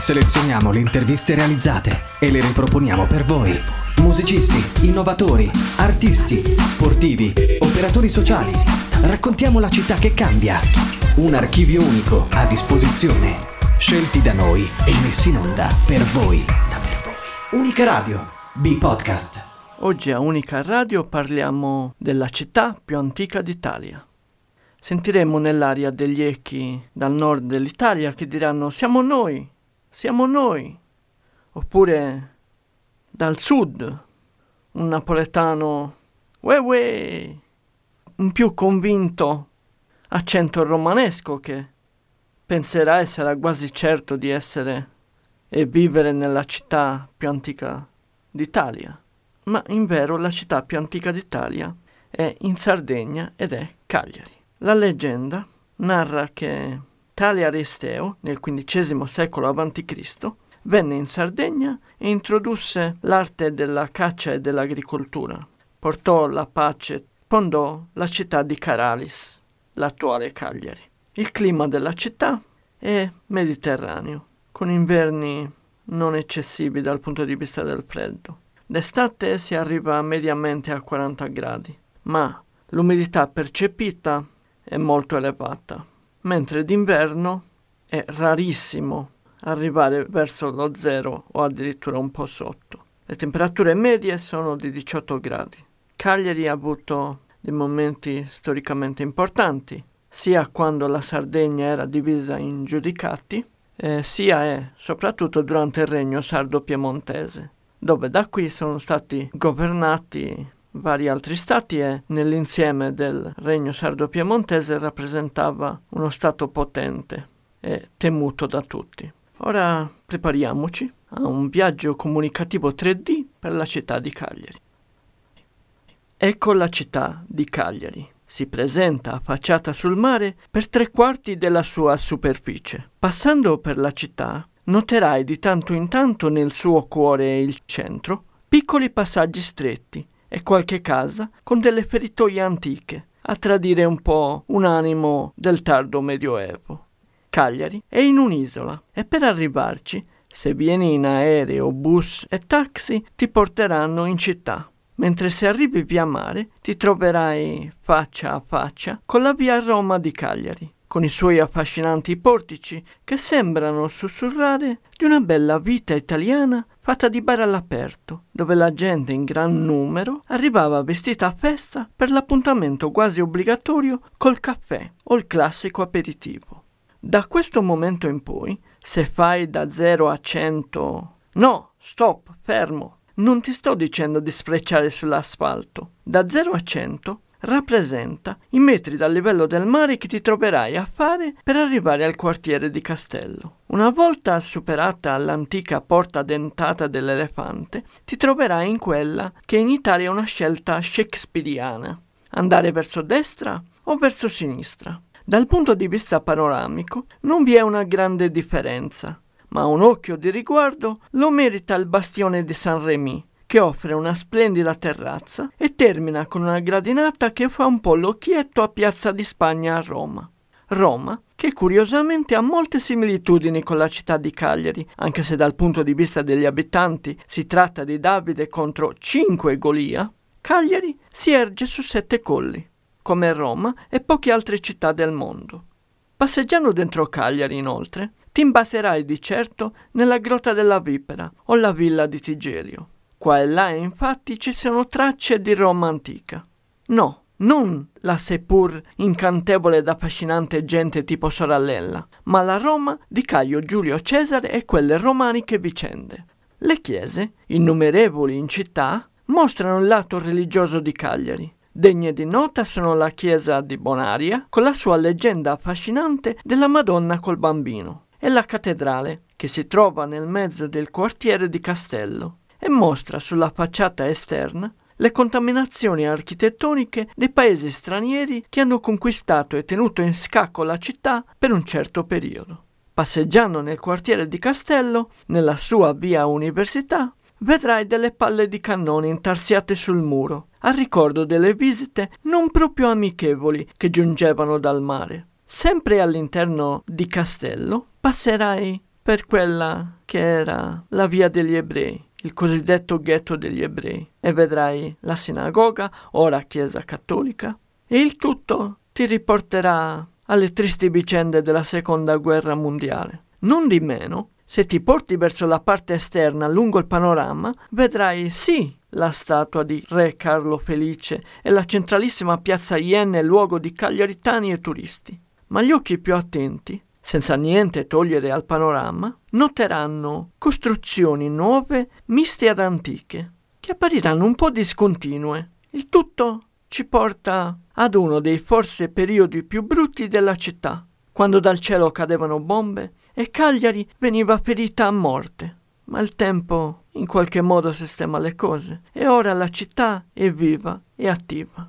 Selezioniamo le interviste realizzate e le riproponiamo per voi. Musicisti, innovatori, artisti, sportivi, operatori sociali. Raccontiamo la città che cambia. Un archivio unico a disposizione. Scelti da noi e messi in onda per voi. Unica Radio, B-Podcast. Oggi a Unica Radio parliamo della città più antica d'Italia. Sentiremo nell'aria degli echi dal nord dell'Italia che diranno siamo noi, siamo noi. Oppure dal sud un napoletano uè uè, un più convinto accento romanesco che penserà e sarà quasi certo di essere e vivere nella città più antica d'Italia. Ma in vero la città più antica d'Italia è in Sardegna ed è Cagliari. La leggenda narra che tale Aristeo, nel XV secolo a.C., venne in Sardegna e introdusse l'arte della caccia e dell'agricoltura. Portò la pace, fondò la città di Caralis, l'attuale Cagliari. Il clima della città è mediterraneo, con inverni non eccessivi dal punto di vista del freddo. D'estate si arriva mediamente a 40 gradi, ma l'umidità percepita è molto elevata, mentre d'inverno è rarissimo arrivare verso lo zero o addirittura un po' sotto. Le temperature medie sono di 18 gradi. Cagliari ha avuto dei momenti storicamente importanti, sia quando la Sardegna era divisa in giudicati, eh, sia e soprattutto durante il regno sardo-piemontese, dove da qui sono stati governati vari altri stati e nell'insieme del regno sardo-piemontese rappresentava uno stato potente e temuto da tutti. Ora prepariamoci a un viaggio comunicativo 3D per la città di Cagliari. Ecco la città di Cagliari. Si presenta affacciata sul mare per tre quarti della sua superficie. Passando per la città, noterai di tanto in tanto nel suo cuore e il centro piccoli passaggi stretti e qualche casa con delle feritoie antiche, a tradire un po' un animo del tardo medioevo. Cagliari è in un'isola e per arrivarci, se vieni in aereo, bus e taxi, ti porteranno in città, mentre se arrivi via mare ti troverai faccia a faccia con la via Roma di Cagliari, con i suoi affascinanti portici che sembrano sussurrare di una bella vita italiana fatta di bar all'aperto, dove la gente in gran numero arrivava vestita a festa per l'appuntamento quasi obbligatorio col caffè o il classico aperitivo. Da questo momento in poi, se fai da 0 a 100... No, stop, fermo. Non ti sto dicendo di sfrecciare sull'asfalto. Da 0 a 100 rappresenta i metri dal livello del mare che ti troverai a fare per arrivare al quartiere di Castello. Una volta superata l'antica porta dentata dell'elefante, ti troverai in quella che in Italia è una scelta shakespeariana. Andare verso destra o verso sinistra. Dal punto di vista panoramico non vi è una grande differenza, ma un occhio di riguardo lo merita il bastione di San Remy, che offre una splendida terrazza e termina con una gradinata che fa un po' l'occhietto a Piazza di Spagna a Roma. Roma, che curiosamente ha molte similitudini con la città di Cagliari, anche se dal punto di vista degli abitanti si tratta di Davide contro cinque Golia, Cagliari si erge su sette colli, come Roma e poche altre città del mondo. Passeggiando dentro Cagliari, inoltre, ti imbatterai di certo nella Grotta della Vipera o la Villa di Tigerio. Qua e là infatti ci sono tracce di Roma antica. No, non la seppur incantevole ed affascinante gente tipo Sorallella, ma la Roma di Caio Giulio Cesare e quelle romaniche vicende. Le chiese, innumerevoli in città, mostrano il lato religioso di Cagliari. Degne di nota sono la chiesa di Bonaria, con la sua leggenda affascinante della Madonna col bambino, e la cattedrale, che si trova nel mezzo del quartiere di Castello, e mostra sulla facciata esterna le contaminazioni architettoniche dei paesi stranieri che hanno conquistato e tenuto in scacco la città per un certo periodo. Passeggiando nel quartiere di Castello, nella sua via Università, vedrai delle palle di cannone intarsiate sul muro, a ricordo delle visite non proprio amichevoli che giungevano dal mare. Sempre all'interno di Castello passerai per quella che era la via degli ebrei, il cosiddetto ghetto degli ebrei, e vedrai la sinagoga, ora chiesa cattolica, e il tutto ti riporterà alle tristi vicende della seconda guerra mondiale. Non di meno, se ti porti verso la parte esterna lungo il panorama, vedrai sì la statua di Re Carlo Felice e la centralissima piazza Ienne luogo di cagliaritani e turisti. Ma gli occhi più attenti, senza niente togliere al panorama, noteranno costruzioni nuove miste ad antiche, che appariranno un po' discontinue. Il tutto ci porta ad uno dei forse periodi più brutti della città, quando dal cielo cadevano bombe e Cagliari veniva ferita a morte. Ma il tempo in qualche modo sistema le cose e ora la città è viva e attiva.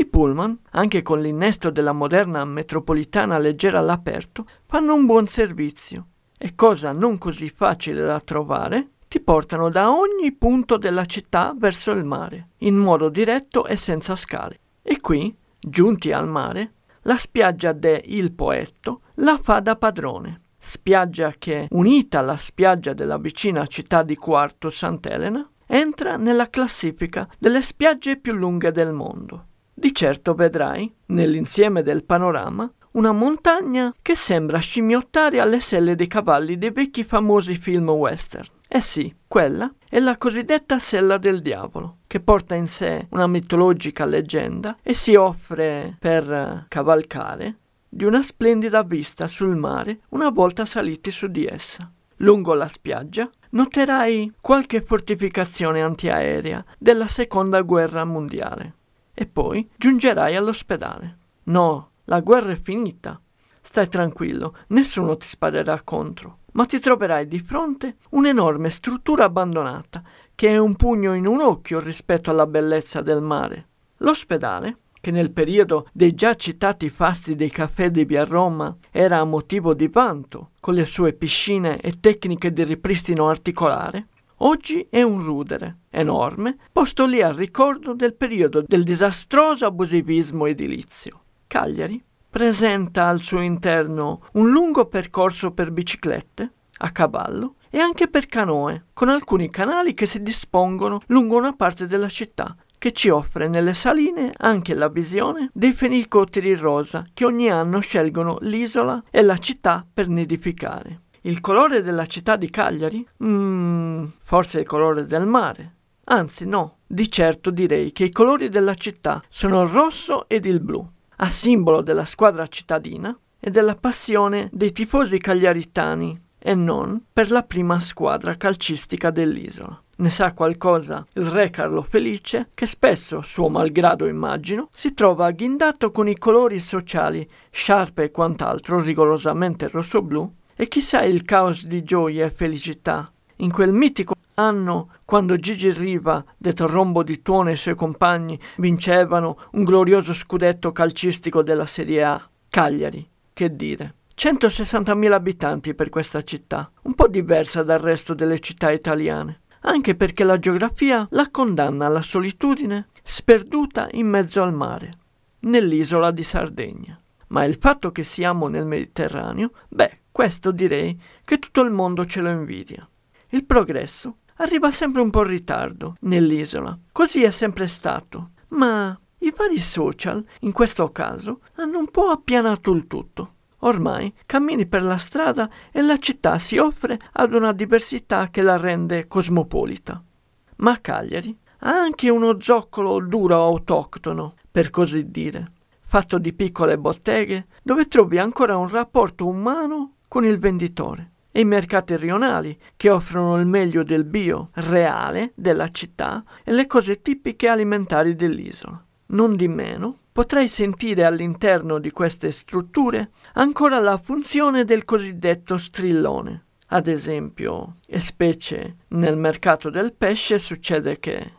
I pullman, anche con l'innesto della moderna metropolitana leggera all'aperto, fanno un buon servizio e cosa non così facile da trovare, ti portano da ogni punto della città verso il mare, in modo diretto e senza scale. E qui, giunti al mare, la spiaggia de Il Poetto la fa da padrone. Spiaggia che, unita alla spiaggia della vicina città di Quarto Sant'Elena, entra nella classifica delle spiagge più lunghe del mondo. Di certo vedrai, nell'insieme del panorama, una montagna che sembra scimmiottare alle selle dei cavalli dei vecchi famosi film western. Eh sì, quella è la cosiddetta sella del diavolo, che porta in sé una mitologica leggenda e si offre per cavalcare di una splendida vista sul mare una volta saliti su di essa. Lungo la spiaggia noterai qualche fortificazione antiaerea della seconda guerra mondiale e poi giungerai all'ospedale. No, la guerra è finita. Stai tranquillo, nessuno ti sparerà contro ma ti troverai di fronte un'enorme struttura abbandonata che è un pugno in un occhio rispetto alla bellezza del mare. L'ospedale, che nel periodo dei già citati fasti dei caffè di via Roma era motivo di vanto, con le sue piscine e tecniche di ripristino articolare, oggi è un rudere enorme posto lì al ricordo del periodo del disastroso abusivismo edilizio. Cagliari presenta al suo interno un lungo percorso per biciclette, a cavallo e anche per canoe, con alcuni canali che si dispongono lungo una parte della città, che ci offre nelle saline anche la visione dei fenicotteri rosa che ogni anno scelgono l'isola e la città per nidificare. Il colore della città di Cagliari? Mm, forse il colore del mare. Anzi no, di certo direi che i colori della città sono il rosso ed il blu a simbolo della squadra cittadina e della passione dei tifosi cagliaritani e non per la prima squadra calcistica dell'isola. Ne sa qualcosa il re Carlo Felice, che spesso, suo malgrado immagino, si trova agghindato con i colori sociali, sciarpe e quant'altro rigorosamente rosso-blu, e chissà il caos di gioia e felicità in quel mitico anno quando Gigi Riva, detto Rombo di Tuono e i suoi compagni vincevano un glorioso scudetto calcistico della Serie A. Cagliari, che dire. 160.000 abitanti per questa città, un po' diversa dal resto delle città italiane, anche perché la geografia la condanna alla solitudine sperduta in mezzo al mare, nell'isola di Sardegna. Ma il fatto che siamo nel Mediterraneo, beh, questo direi che tutto il mondo ce lo invidia. Il progresso arriva sempre un po' in ritardo nell'isola, così è sempre stato, ma i vari social, in questo caso, hanno un po' appianato il tutto. Ormai cammini per la strada e la città si offre ad una diversità che la rende cosmopolita. Ma Cagliari ha anche uno zoccolo duro autoctono, per così dire, fatto di piccole botteghe dove trovi ancora un rapporto umano con il venditore e i mercati rionali che offrono il meglio del bio reale della città e le cose tipiche alimentari dell'isola. Non di meno, potrai sentire all'interno di queste strutture ancora la funzione del cosiddetto strillone. Ad esempio, e specie nel mercato del pesce succede che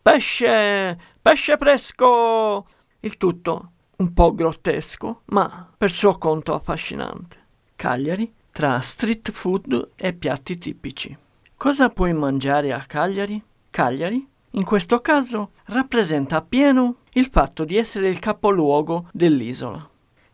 pesce, pesce fresco, il tutto un po' grottesco, ma per suo conto affascinante. Cagliari tra street food e piatti tipici. Cosa puoi mangiare a Cagliari? Cagliari, in questo caso, rappresenta appieno il fatto di essere il capoluogo dell'isola.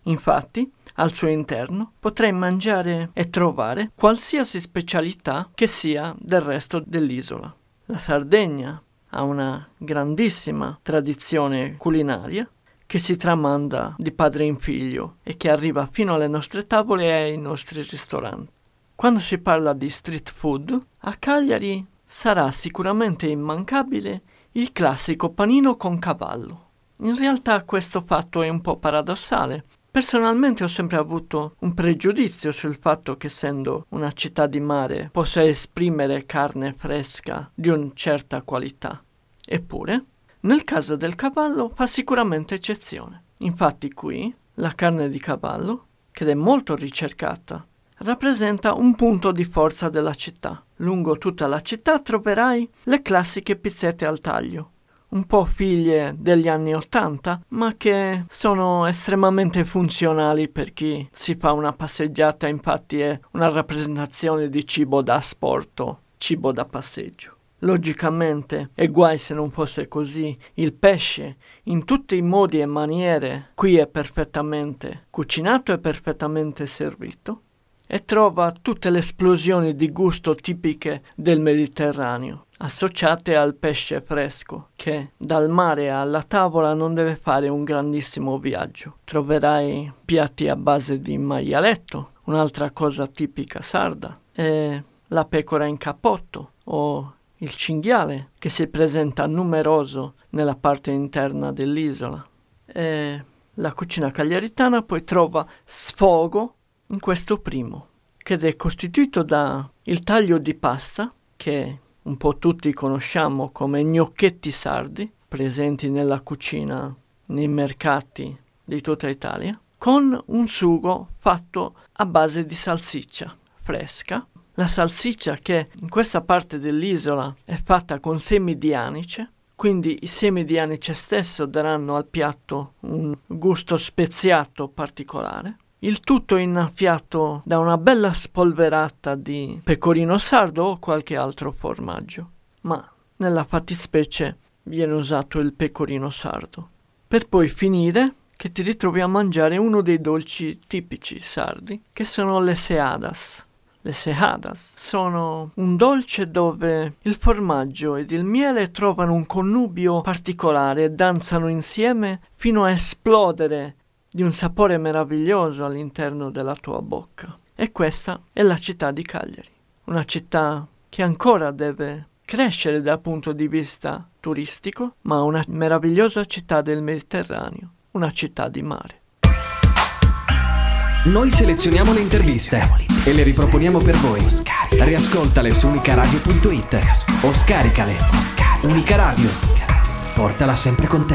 Infatti, al suo interno potrai mangiare e trovare qualsiasi specialità che sia del resto dell'isola. La Sardegna ha una grandissima tradizione culinaria che si tramanda di padre in figlio e che arriva fino alle nostre tavole e ai nostri ristoranti. Quando si parla di street food, a Cagliari sarà sicuramente immancabile il classico panino con cavallo. In realtà questo fatto è un po' paradossale. Personalmente ho sempre avuto un pregiudizio sul fatto che essendo una città di mare possa esprimere carne fresca di una certa qualità. Eppure, nel caso del cavallo fa sicuramente eccezione. Infatti qui la carne di cavallo, che è molto ricercata, rappresenta un punto di forza della città. Lungo tutta la città troverai le classiche pizzette al taglio, un po' figlie degli anni Ottanta, ma che sono estremamente funzionali per chi si fa una passeggiata, infatti è una rappresentazione di cibo da asporto, cibo da passeggio. Logicamente, e guai se non fosse così, il pesce, in tutti i modi e maniere, qui è perfettamente cucinato e perfettamente servito, e trova tutte le esplosioni di gusto tipiche del Mediterraneo, associate al pesce fresco, che dal mare alla tavola non deve fare un grandissimo viaggio. Troverai piatti a base di maialetto, un'altra cosa tipica sarda, e la pecora in cappotto o il cinghiale che si presenta numeroso nella parte interna dell'isola. E la cucina cagliaritana poi trova sfogo in questo primo, che è costituito da il taglio di pasta, che un po' tutti conosciamo come gnocchetti sardi, presenti nella cucina, nei mercati di tutta Italia, con un sugo fatto a base di salsiccia fresca la salsiccia che in questa parte dell'isola è fatta con semi di anice, quindi i semi di anice stesso daranno al piatto un gusto speziato particolare. Il tutto innaffiato da una bella spolverata di pecorino sardo o qualche altro formaggio, ma nella fattispecie viene usato il pecorino sardo. Per poi finire che ti ritrovi a mangiare uno dei dolci tipici sardi, che sono le seadas. Le sejadas sono un dolce dove il formaggio ed il miele trovano un connubio particolare e danzano insieme fino a esplodere di un sapore meraviglioso all'interno della tua bocca. E questa è la città di Cagliari, una città che ancora deve crescere dal punto di vista turistico, ma una meravigliosa città del Mediterraneo, una città di mare. Noi selezioniamo le interviste e le riproponiamo per voi. Riascoltale su unicaradio.it o scaricale. Unica Radio. Portala sempre con te.